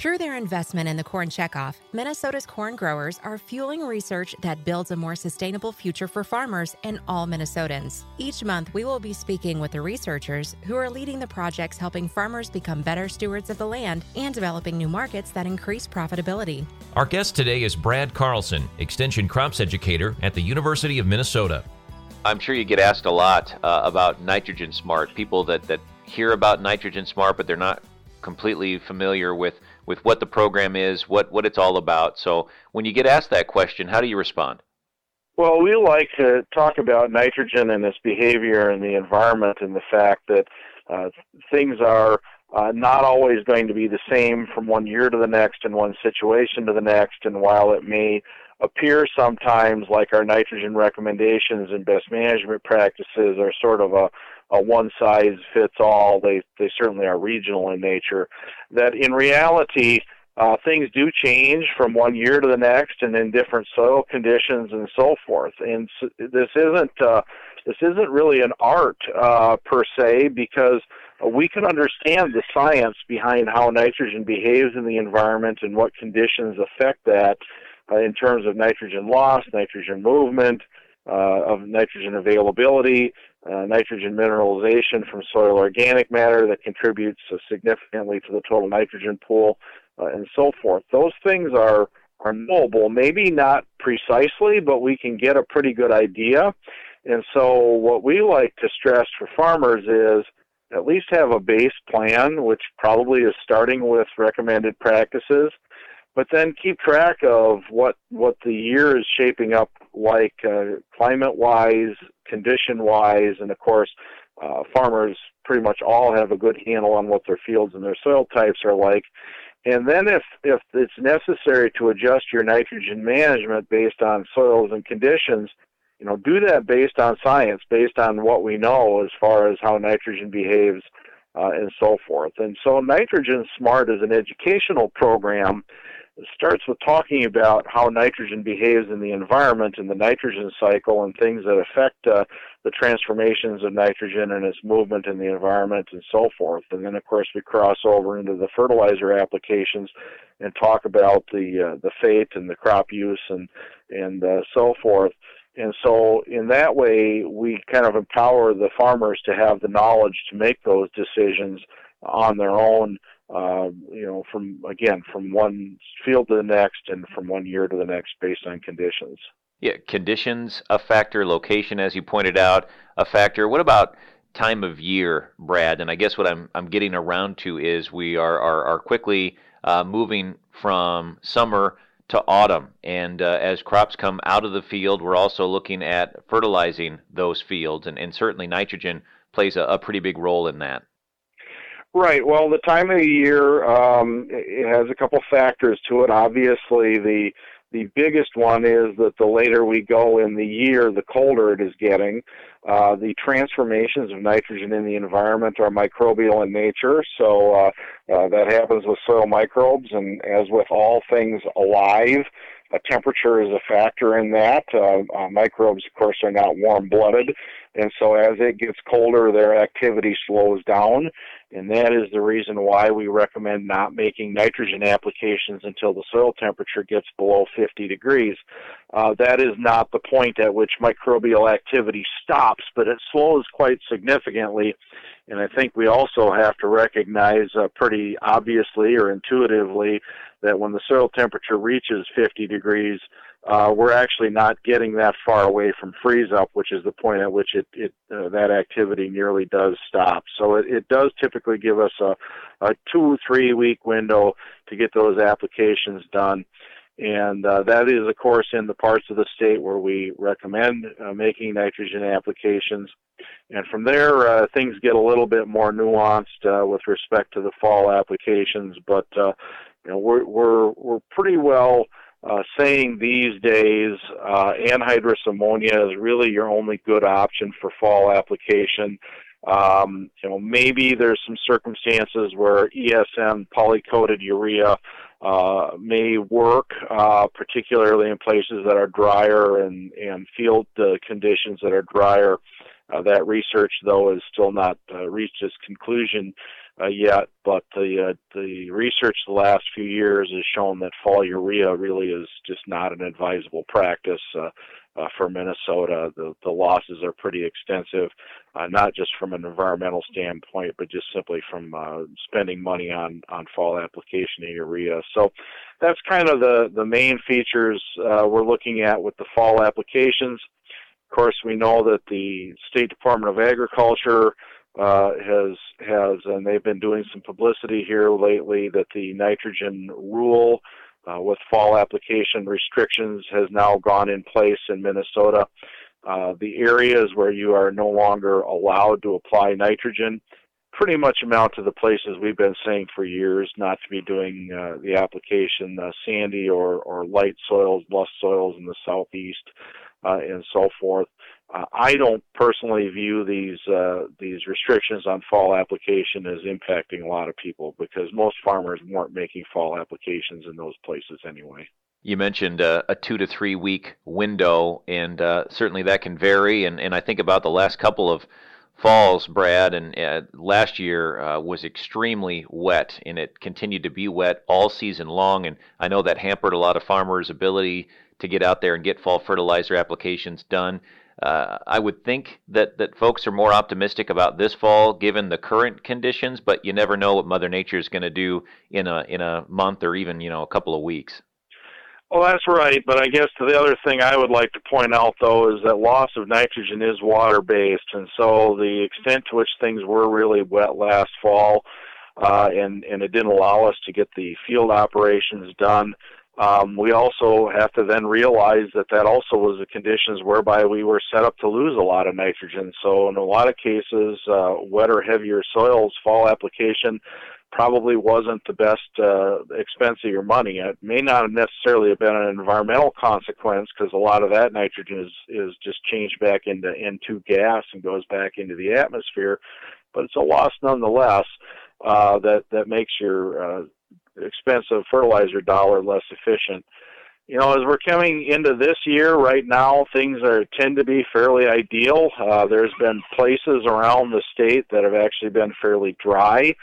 Through their investment in the corn checkoff, Minnesota's corn growers are fueling research that builds a more sustainable future for farmers and all Minnesotans. Each month, we will be speaking with the researchers who are leading the projects helping farmers become better stewards of the land and developing new markets that increase profitability. Our guest today is Brad Carlson, Extension Crops Educator at the University of Minnesota. I'm sure you get asked a lot uh, about Nitrogen Smart. People that, that hear about Nitrogen Smart, but they're not completely familiar with with what the program is, what what it's all about. So when you get asked that question, how do you respond? Well, we like to talk about nitrogen and its behavior in the environment and the fact that uh, things are uh, not always going to be the same from one year to the next and one situation to the next. And while it may appear sometimes like our nitrogen recommendations and best management practices are sort of a a one size fits all. They they certainly are regional in nature. That in reality, uh, things do change from one year to the next, and in different soil conditions and so forth. And so this isn't uh, this isn't really an art uh, per se because we can understand the science behind how nitrogen behaves in the environment and what conditions affect that in terms of nitrogen loss, nitrogen movement, uh, of nitrogen availability, uh, nitrogen mineralization from soil organic matter that contributes uh, significantly to the total nitrogen pool, uh, and so forth. Those things are are knowable, maybe not precisely, but we can get a pretty good idea. And so, what we like to stress for farmers is at least have a base plan, which probably is starting with recommended practices, but then keep track of what what the year is shaping up like uh, climate wise, condition wise, and of course, uh, farmers pretty much all have a good handle on what their fields and their soil types are like. And then if if it's necessary to adjust your nitrogen management based on soils and conditions, you know, do that based on science, based on what we know as far as how nitrogen behaves uh, and so forth. And so Nitrogen Smart is an educational program starts with talking about how nitrogen behaves in the environment and the nitrogen cycle and things that affect uh, the transformations of nitrogen and its movement in the environment and so forth. And then, of course, we cross over into the fertilizer applications and talk about the uh, the fate and the crop use and and uh, so forth. And so, in that way, we kind of empower the farmers to have the knowledge to make those decisions on their own uh, you know, from again from one field to the next and from one year to the next based on conditions. Yeah, conditions a factor, location, as you pointed out, a factor. What about time of year, Brad? And I guess what I'm I'm getting around to is we are are, are quickly uh, moving from summer to autumn, and uh, as crops come out of the field, we're also looking at fertilizing those fields, and, and certainly nitrogen plays a, a pretty big role in that. Right. Well, the time of the year um, it has a couple factors to it. Obviously, the the biggest one is that the later we go in the year, the colder it is getting. Uh, the transformations of nitrogen in the environment are microbial in nature, so uh, uh, that happens with soil microbes, and as with all things alive, temperature is a factor in that. Uh, uh, microbes, of course, are not warm-blooded, and so as it gets colder, their activity slows down, and that is the reason why we recommend not making nitrogen applications until the soil temperature gets below 50 degrees. That is not the point at which microbial activity stops, but it slows quite significantly. And I think we also have to recognize uh, pretty obviously or intuitively that when the soil temperature reaches 50 degrees, uh, we're actually not getting that far away from freeze up, which is the point at which it, it uh, that activity nearly does stop. So it, it does typically give us a, a two three week window to get those applications done, and uh, that is of course in the parts of the state where we recommend uh, making nitrogen applications. And from there, uh, things get a little bit more nuanced uh, with respect to the fall applications, but uh, you know we're we're we're pretty well uh, saying these days anhydrous ammonia is really your only good option for fall application. Um, you know, maybe there's some circumstances where ESN polycoated urea uh, may work, uh, particularly in places that are drier and, and field uh, conditions that are drier. Uh, that research, though, has still not uh, reached its conclusion uh, yet, but the uh, the research the last few years has shown that fall urea really is just not an advisable practice uh, for Minnesota. The the losses are pretty extensive, uh, not just from an environmental standpoint, but just simply from uh, spending money on on fall application of urea. So that's kind of the the main features uh, we're looking at with the fall applications. Of course, we know that the State Department of Agriculture uh, has has and they've been doing some publicity here lately that the nitrogen rule uh, with fall application restrictions has now gone in place in Minnesota. Uh, the areas where you are no longer allowed to apply nitrogen pretty much amount to the places we've been saying for years not to be doing uh, the application, uh, sandy or, or light soils, loess soils in the southeast, uh, and so forth. Uh, I don't personally view these uh, these restrictions on fall application as impacting a lot of people because most farmers weren't making fall applications in those places anyway. You mentioned uh, a two to three week window, and uh, certainly that can vary. And, and I think about the last couple of falls, Brad, and uh, last year uh, was extremely wet, and it continued to be wet all season long. And I know that hampered a lot of farmers' ability to get out there and get fall fertilizer applications done. Uh, I would think that, that folks are more optimistic about this fall given the current conditions, but you never know what Mother Nature is going to do in a in a month or even you know a couple of weeks. Well, that's right, but I guess the other thing I would like to point out though is that loss of nitrogen is water based, and so the extent to which things were really wet last fall, uh, and and it didn't allow us to get the field operations done um, we also have to then realize that that also was the conditions whereby we were set up to lose a lot of nitrogen. So in a lot of cases, uh, wetter, heavier soils, fall application probably wasn't the best uh, expense of your money. It may not have necessarily have been an environmental consequence because a lot of that nitrogen is is just changed back into N2 gas and goes back into the atmosphere, but it's a loss nonetheless uh, that that makes your uh, expensive fertilizer dollar less efficient. You know, as we're coming into this year, right now things are tend to be fairly ideal. Uh, there's been places around the state that have actually been fairly dry.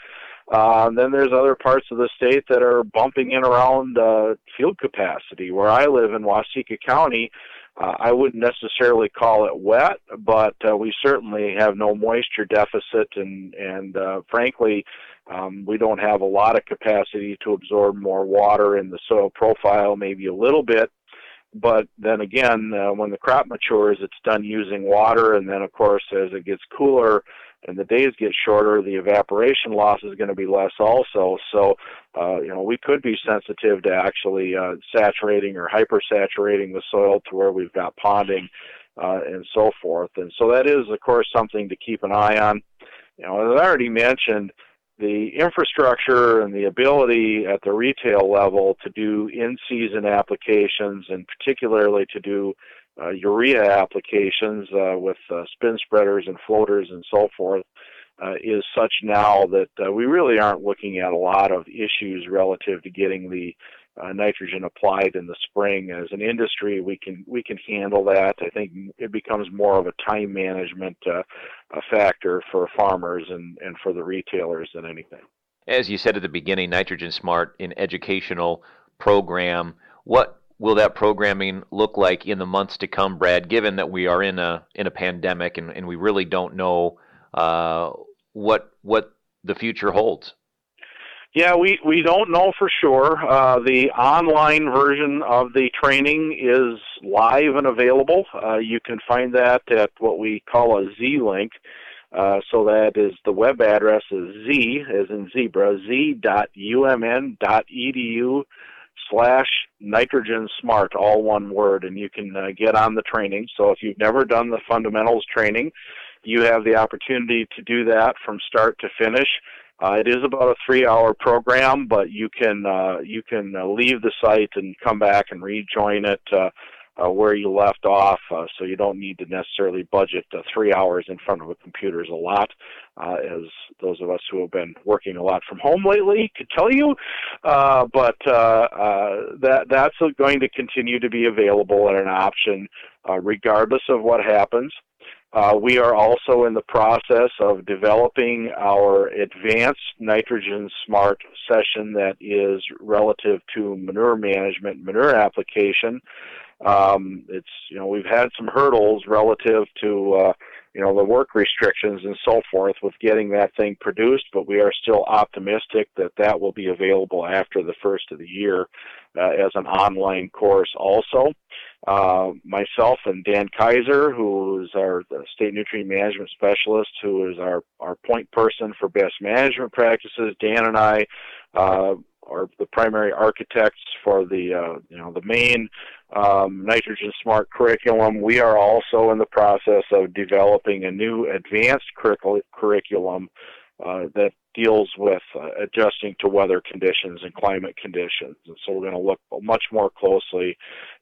Uh, then there's other parts of the state that are bumping in around uh, field capacity. Where I live in Waseca County, I wouldn't necessarily call it wet, but uh, we certainly have no moisture deficit, and and uh, frankly, um, we don't have a lot of capacity to absorb more water in the soil profile, maybe a little bit. But then again, uh, when the crop matures, it's done using water, and then of course, as it gets cooler and the days get shorter, the evaporation loss is going to be less also. So, uh, you know, we could be sensitive to actually uh, saturating or hypersaturating the soil to where we've got ponding uh, and so forth. And so that is, of course, something to keep an eye on. You know, as I already mentioned, the infrastructure and the ability at the retail level to do in-season applications and particularly to do uh, urea applications uh, with uh, spin spreaders and floaters and so forth uh, is such now that uh, we really aren't looking at a lot of issues relative to getting the uh, nitrogen applied in the spring. As an industry, we can we can handle that. I think it becomes more of a time management factor for farmers and, and for the retailers than anything. As you said at the beginning, Nitrogen Smart in educational program. What will that programming look like in the months to come, Brad? Given that we are in a in a pandemic and, and we really don't know uh, what what the future holds. Yeah, we, we don't know for sure. Uh, the online version of the training is live and available. Uh, you can find that at what we call a Z link. Uh, so that is the web address is z as in zebra z.umn.edu slash nitrogen smart all one word and you can uh, get on the training. So if you've never done the fundamentals training you have the opportunity to do that from start to finish. Uh, it is about a three-hour program, but you can uh, you can uh, leave the site and come back and rejoin it uh, where you left off. Uh, so you don't need to necessarily budget uh, three hours in front of a computer is a lot, uh, as those of us who have been working a lot from home lately could tell you. Uh, but uh, that that's going to continue to be available and an option regardless of what happens. We are also in the process of developing our advanced nitrogen smart session that is relative to manure management, manure application. Um, it's you know we've had some hurdles relative to uh, you know the work restrictions and so forth with getting that thing produced, but we are still optimistic that that will be available after the first of the year uh, as an online course also. Uh, myself and Dan Kaiser, who is our state nutrient management specialist, who is our, our point person for best management practices. Dan and I uh, are the primary architects for the uh, you know the main um, nitrogen smart curriculum. We are also in the process of developing a new advanced curriculum uh, that deals with uh, adjusting to weather conditions and climate conditions. And so we're going to look much more closely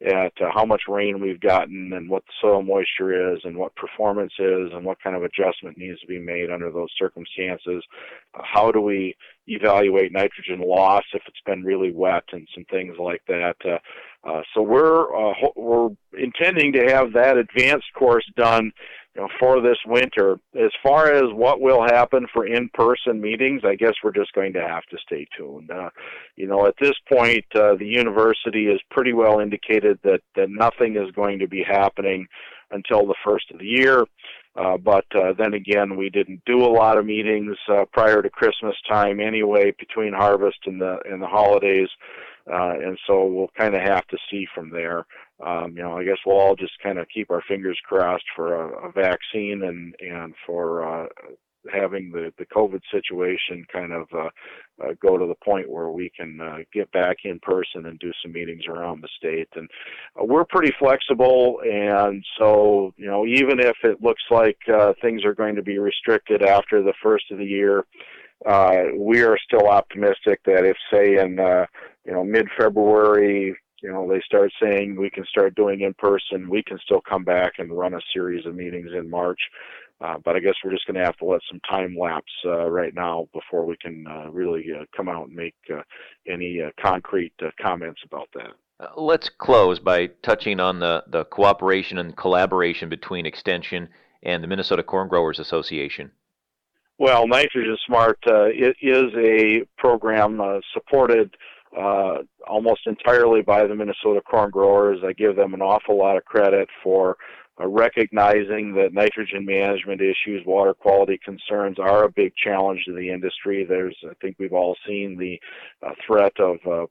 at uh, how much rain we've gotten and what the soil moisture is and what performance is and what kind of adjustment needs to be made under those circumstances. Uh, how do we evaluate nitrogen loss if it's been really wet and some things like that. Uh, uh, so we're uh, we're intending to have that advanced course done you know, for this winter. As far as what will happen for in-person meetings, I guess we're just going to have to stay tuned. Uh, you know, at this point, uh, the university has pretty well indicated that that nothing is going to be happening until the first of the year. Uh, but uh, then again, we didn't do a lot of meetings uh, prior to Christmas time anyway, between harvest and the and the holidays, uh, and so we'll kind of have to see from there. Um, you know, I guess we'll all just kind of keep our fingers crossed for a, a vaccine and and for uh, having the the COVID situation kind of uh, uh, go to the point where we can uh, get back in person and do some meetings around the state. And uh, we're pretty flexible, and so you know, even if it looks like uh, things are going to be restricted after the first of the year. Uh, we are still optimistic that if, say, in uh, you know mid-February, you know they start saying we can start doing in person we can still come back and run a series of meetings in march uh, but i guess we're just going to have to let some time lapse uh, right now before we can uh, really uh, come out and make uh, any uh, concrete comments about that let's close by touching on the, the cooperation and collaboration between extension and the minnesota corn growers association well nitrogen smart it is a program supported uh, almost entirely by the Minnesota corn growers. I give them an awful lot of credit for uh, recognizing that nitrogen management issues, water quality concerns are a big challenge to the industry. There's, I think we've all seen the uh, threat of uh,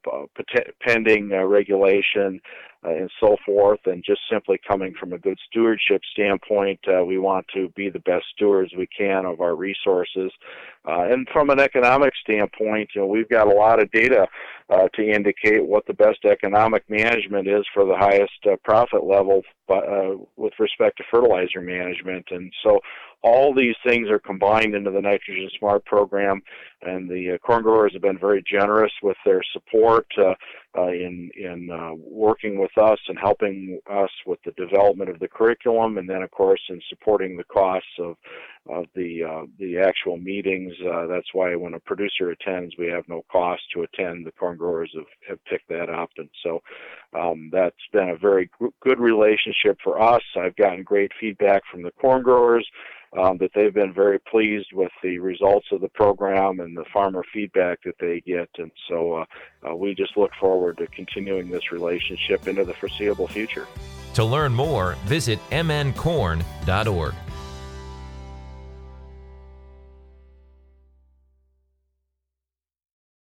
pending uh, regulation uh, and so forth. And just simply coming from a good stewardship standpoint, uh, we want to be the best stewards we can of our resources. Uh, and from an economic standpoint, you know, we've got a lot of data uh, to indicate what the best economic management is for the highest uh, profit level uh, with respect to fertilizer management. And so all these things are combined into the Nitrogen Smart program, and the uh, corn growers have been very generous with their support uh, uh, in in uh, working with us and helping us with the development of the curriculum, and then of course in supporting the costs of of the uh, the actual meetings. Uh, that's why when a producer attends, we have no cost to attend. The corn growers have, have picked that up, and so um, that's been a very good relationship for us. I've gotten great feedback from the corn growers um, that they've been very pleased with the results of the program and the farmer feedback that they get. And so uh, uh, we just look forward to continuing this relationship into the foreseeable future. To learn more, visit mncorn.org.